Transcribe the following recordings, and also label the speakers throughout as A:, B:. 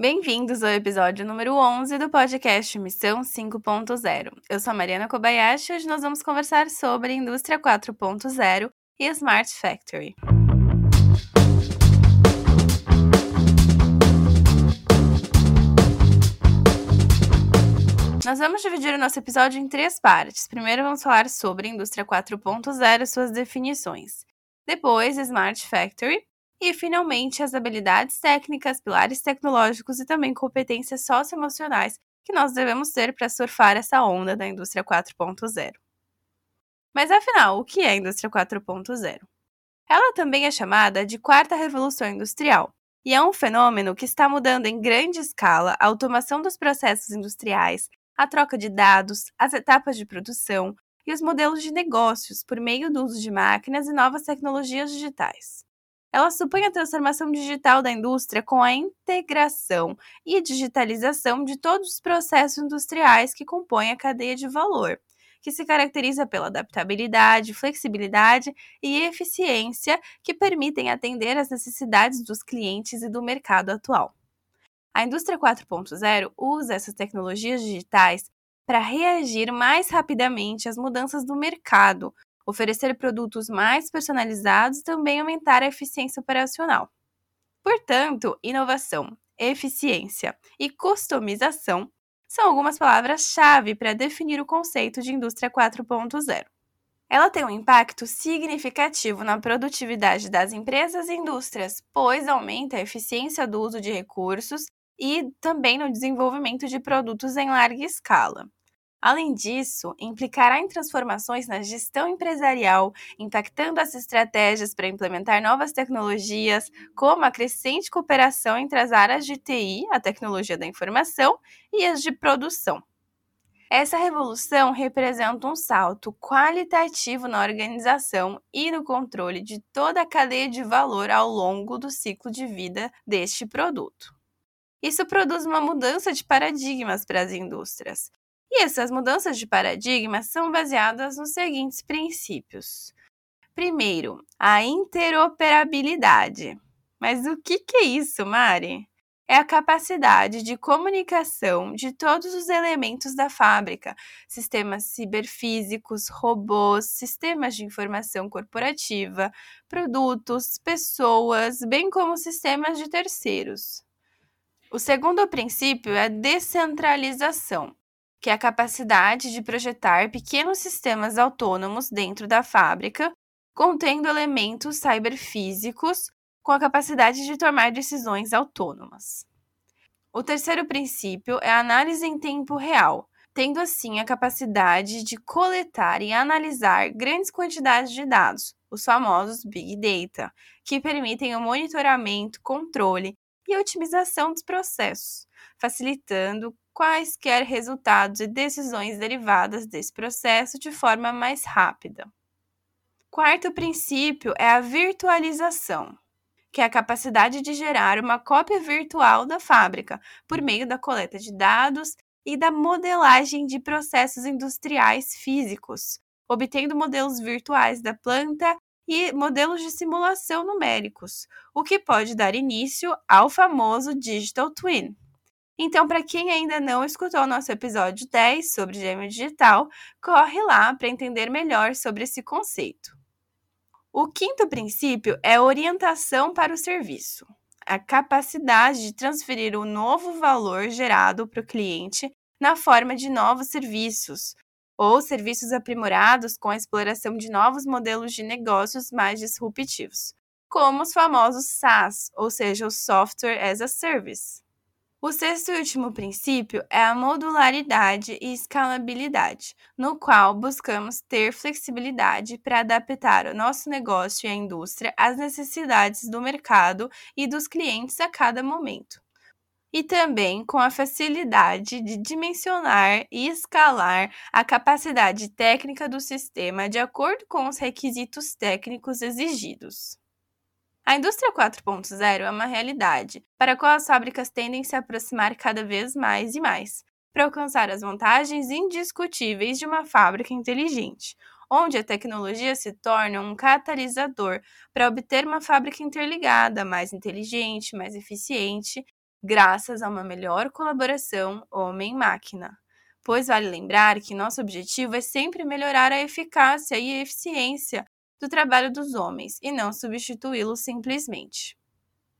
A: Bem-vindos ao episódio número 11 do podcast Missão 5.0. Eu sou a Mariana Kobayashi e hoje nós vamos conversar sobre Indústria 4.0 e Smart Factory. Nós vamos dividir o nosso episódio em três partes. Primeiro vamos falar sobre Indústria 4.0 e suas definições. Depois, Smart Factory, e, finalmente, as habilidades técnicas, pilares tecnológicos e também competências socioemocionais que nós devemos ter para surfar essa onda da indústria 4.0. Mas afinal, o que é a indústria 4.0? Ela também é chamada de quarta revolução industrial e é um fenômeno que está mudando em grande escala a automação dos processos industriais, a troca de dados, as etapas de produção e os modelos de negócios por meio do uso de máquinas e novas tecnologias digitais. Ela supõe a transformação digital da indústria com a integração e digitalização de todos os processos industriais que compõem a cadeia de valor, que se caracteriza pela adaptabilidade, flexibilidade e eficiência que permitem atender às necessidades dos clientes e do mercado atual. A indústria 4.0 usa essas tecnologias digitais para reagir mais rapidamente às mudanças do mercado, oferecer produtos mais personalizados e também aumentar a eficiência operacional. Portanto, inovação, eficiência e customização são algumas palavras-chave para definir o conceito de indústria 4.0. Ela tem um impacto significativo na produtividade das empresas e indústrias, pois aumenta a eficiência do uso de recursos e também no desenvolvimento de produtos em larga escala. Além disso, implicará em transformações na gestão empresarial, impactando as estratégias para implementar novas tecnologias, como a crescente cooperação entre as áreas de TI, a tecnologia da informação, e as de produção. Essa revolução representa um salto qualitativo na organização e no controle de toda a cadeia de valor ao longo do ciclo de vida deste produto. Isso produz uma mudança de paradigmas para as indústrias, e essas mudanças de paradigma são baseadas nos seguintes princípios. Primeiro, a interoperabilidade. Mas o que, que é isso, Mari? É a capacidade de comunicação de todos os elementos da fábrica, sistemas ciberfísicos, robôs, sistemas de informação corporativa, produtos, pessoas, bem como sistemas de terceiros. O segundo princípio é a descentralização que é a capacidade de projetar pequenos sistemas autônomos dentro da fábrica, contendo elementos cyberfísicos com a capacidade de tomar decisões autônomas. O terceiro princípio é a análise em tempo real, tendo assim a capacidade de coletar e analisar grandes quantidades de dados, os famosos Big Data, que permitem o monitoramento, controle e otimização dos processos, facilitando quaisquer resultados e decisões derivadas desse processo de forma mais rápida. Quarto princípio é a virtualização, que é a capacidade de gerar uma cópia virtual da fábrica por meio da coleta de dados e da modelagem de processos industriais físicos, obtendo modelos virtuais da planta e modelos de simulação numéricos, o que pode dar início ao famoso Digital Twin. Então, para quem ainda não escutou nosso episódio 10 sobre gêmeo digital, corre lá para entender melhor sobre esse conceito. O quinto princípio é orientação para o serviço. A capacidade de transferir o novo valor gerado para o cliente na forma de novos serviços, ou serviços aprimorados com a exploração de novos modelos de negócios mais disruptivos, como os famosos SaaS, ou seja, o Software as a Service. O sexto e último princípio é a modularidade e escalabilidade, no qual buscamos ter flexibilidade para adaptar o nosso negócio e a indústria às necessidades do mercado e dos clientes a cada momento. E também com a facilidade de dimensionar e escalar a capacidade técnica do sistema de acordo com os requisitos técnicos exigidos. A indústria 4.0 é uma realidade para a qual as fábricas tendem a se aproximar cada vez mais e mais, para alcançar as vantagens indiscutíveis de uma fábrica inteligente, onde a tecnologia se torna um catalisador para obter uma fábrica interligada, mais inteligente, mais eficiente graças a uma melhor colaboração homem-máquina. Pois vale lembrar que nosso objetivo é sempre melhorar a eficácia e a eficiência do trabalho dos homens e não substituí-los simplesmente.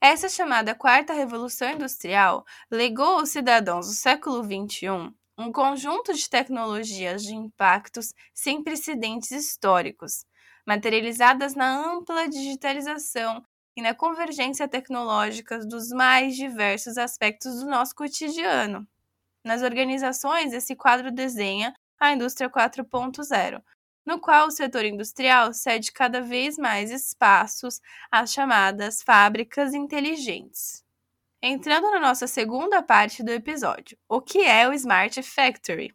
A: Essa chamada Quarta Revolução Industrial legou aos cidadãos do século XXI um conjunto de tecnologias de impactos sem precedentes históricos, materializadas na ampla digitalização e na convergência tecnológica dos mais diversos aspectos do nosso cotidiano. Nas organizações, esse quadro desenha a indústria 4.0, no qual o setor industrial cede cada vez mais espaços às chamadas fábricas inteligentes. Entrando na nossa segunda parte do episódio, o que é o Smart Factory?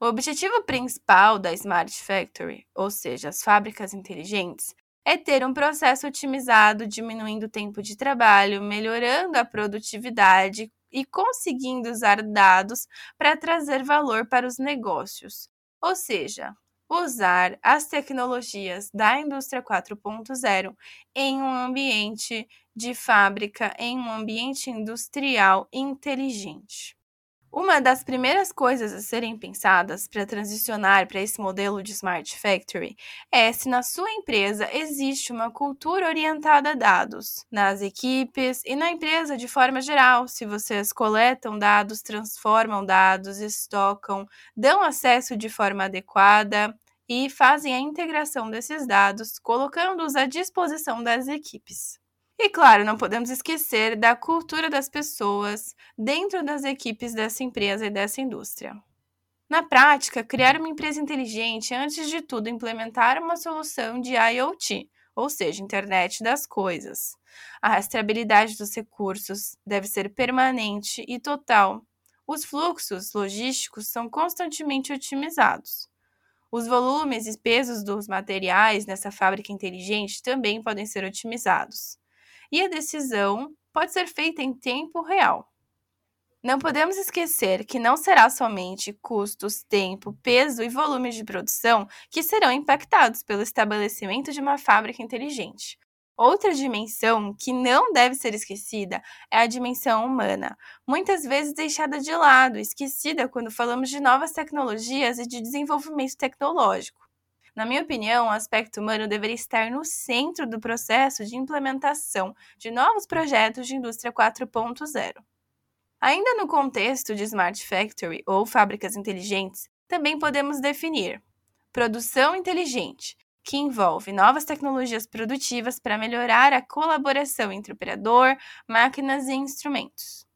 A: O objetivo principal da Smart Factory, ou seja, as fábricas inteligentes, é ter um processo otimizado, diminuindo o tempo de trabalho, melhorando a produtividade e conseguindo usar dados para trazer valor para os negócios. Ou seja, usar as tecnologias da indústria 4.0 em um ambiente de fábrica, em um ambiente industrial inteligente. Uma das primeiras coisas a serem pensadas para transicionar para esse modelo de Smart Factory é se na sua empresa existe uma cultura orientada a dados, nas equipes e na empresa de forma geral, se vocês coletam dados, transformam dados, estocam, dão acesso de forma adequada e fazem a integração desses dados, colocando-os à disposição das equipes. E claro, não podemos esquecer da cultura das pessoas dentro das equipes dessa empresa e dessa indústria. Na prática, criar uma empresa inteligente é, antes de tudo, implementar uma solução de IoT, ou seja, Internet das Coisas. A rastreabilidade dos recursos deve ser permanente e total. Os fluxos logísticos são constantemente otimizados. Os volumes e pesos dos materiais nessa fábrica inteligente também podem ser otimizados e a decisão pode ser feita em tempo real. Não podemos esquecer que não será somente custos, tempo, peso e volume de produção que serão impactados pelo estabelecimento de uma fábrica inteligente. Outra dimensão que não deve ser esquecida é a dimensão humana, muitas vezes deixada de lado, esquecida quando falamos de novas tecnologias e de desenvolvimento tecnológico. Na minha opinião, o aspecto humano deveria estar no centro do processo de implementação de novos projetos de indústria 4.0. Ainda no contexto de Smart Factory ou fábricas inteligentes, também podemos definir produção inteligente, que envolve novas tecnologias produtivas para melhorar a colaboração entre operador, máquinas e instrumentos.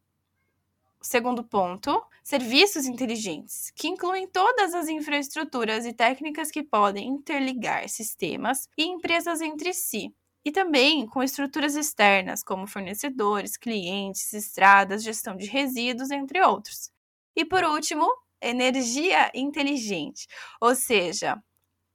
A: Segundo ponto, serviços inteligentes, que incluem todas as infraestruturas e técnicas que podem interligar sistemas e empresas entre si, e também com estruturas externas, como fornecedores, clientes, estradas, gestão de resíduos, entre outros. E por último, energia inteligente, ou seja,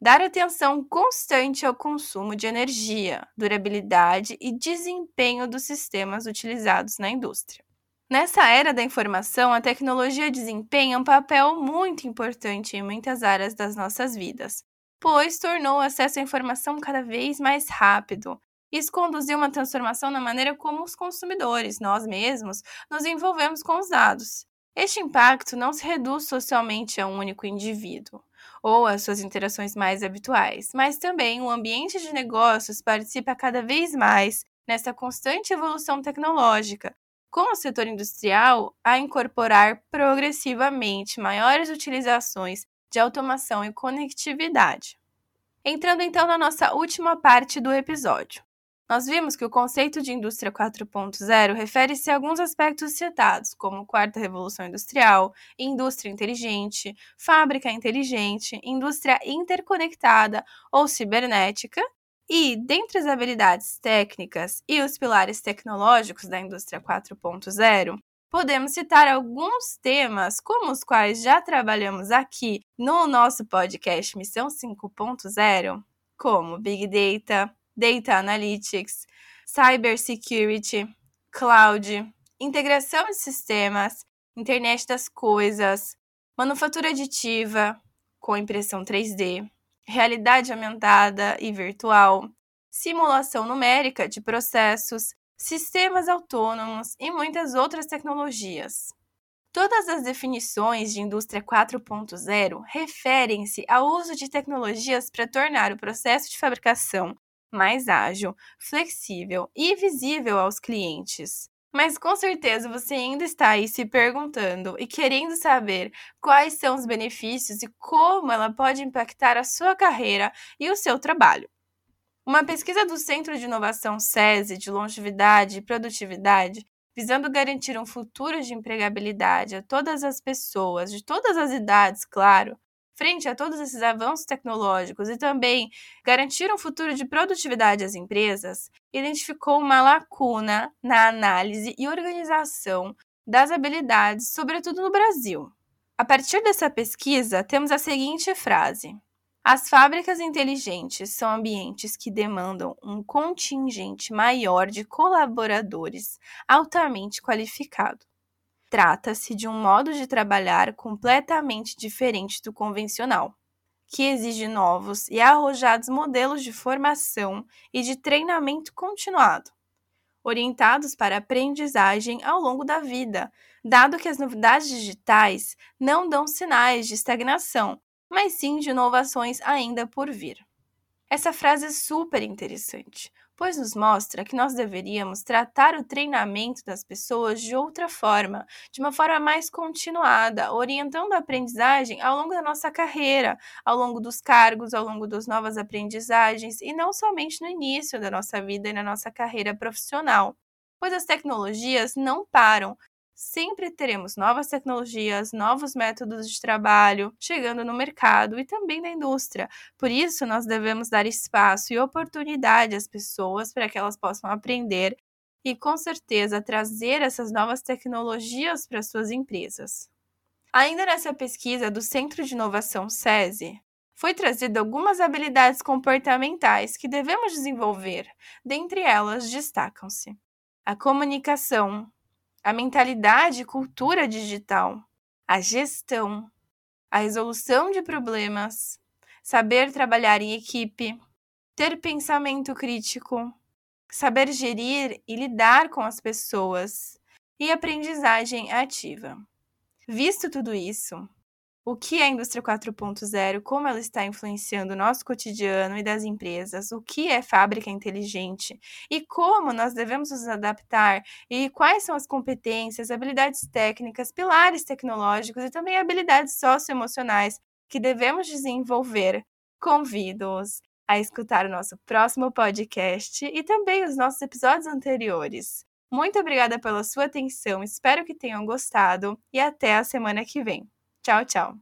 A: dar atenção constante ao consumo de energia, durabilidade e desempenho dos sistemas utilizados na indústria. Nessa era da informação, a tecnologia desempenha um papel muito importante em muitas áreas das nossas vidas, pois tornou o acesso à informação cada vez mais rápido. Isso conduziu uma transformação na maneira como os consumidores, nós mesmos, nos envolvemos com os dados. Este impacto não se reduz socialmente a um único indivíduo ou às suas interações mais habituais, mas também o ambiente de negócios participa cada vez mais nessa constante evolução tecnológica, com o setor industrial a incorporar progressivamente maiores utilizações de automação e conectividade. Entrando então na nossa última parte do episódio. Nós vimos que o conceito de indústria 4.0 refere-se a alguns aspectos citados, como quarta revolução industrial, indústria inteligente, fábrica inteligente, indústria interconectada ou cibernética, e, dentre as habilidades técnicas e os pilares tecnológicos da indústria 4.0, podemos citar alguns temas como os quais já trabalhamos aqui no nosso podcast Missão 5.0, como Big Data, Data Analytics, Cybersecurity, Cloud, integração de sistemas, internet das coisas, manufatura aditiva com impressão 3D, realidade aumentada e virtual, simulação numérica de processos, sistemas autônomos e muitas outras tecnologias. Todas as definições de indústria 4.0 referem-se ao uso de tecnologias para tornar o processo de fabricação mais ágil, flexível e visível aos clientes. Mas com certeza você ainda está aí se perguntando e querendo saber quais são os benefícios e como ela pode impactar a sua carreira e o seu trabalho. Uma pesquisa do Centro de Inovação SESI de Longevidade e Produtividade, visando garantir um futuro de empregabilidade a todas as pessoas, de todas as idades, claro, frente a todos esses avanços tecnológicos e também garantir um futuro de produtividade às empresas, identificou uma lacuna na análise e organização das habilidades, sobretudo no Brasil. A partir dessa pesquisa, temos a seguinte frase: as fábricas inteligentes são ambientes que demandam um contingente maior de colaboradores altamente qualificado. Trata-se de um modo de trabalhar completamente diferente do convencional, que exige novos e arrojados modelos de formação e de treinamento continuado, orientados para aprendizagem ao longo da vida, dado que as novidades digitais não dão sinais de estagnação, mas sim de inovações ainda por vir. Essa frase é super interessante, pois nos mostra que nós deveríamos tratar o treinamento das pessoas de outra forma, de uma forma mais continuada, orientando a aprendizagem ao longo da nossa carreira, ao longo dos cargos, ao longo das novas aprendizagens e não somente no início da nossa vida e na nossa carreira profissional. Pois as tecnologias não param, sempre teremos novas tecnologias, novos métodos de trabalho chegando no mercado e também na indústria. Por isso, nós devemos dar espaço e oportunidade às pessoas para que elas possam aprender e, com certeza, trazer essas novas tecnologias para suas empresas. Ainda nessa pesquisa do Centro de Inovação SESI, foi trazida algumas habilidades comportamentais que devemos desenvolver. Dentre elas, destacam-se a comunicação, a mentalidade e cultura digital, a gestão, a resolução de problemas, saber trabalhar em equipe, ter pensamento crítico, saber gerir e lidar com as pessoas e aprendizagem ativa. Visto tudo isso, o que é a indústria 4.0, como ela está influenciando o nosso cotidiano e das empresas, o que é fábrica inteligente e como nós devemos nos adaptar e quais são as competências, habilidades técnicas, pilares tecnológicos e também habilidades socioemocionais que devemos desenvolver. Convido-os a escutar o nosso próximo podcast e também os nossos episódios anteriores. Muito obrigada pela sua atenção, espero que tenham gostado e até a semana que vem. Tchau, tchau.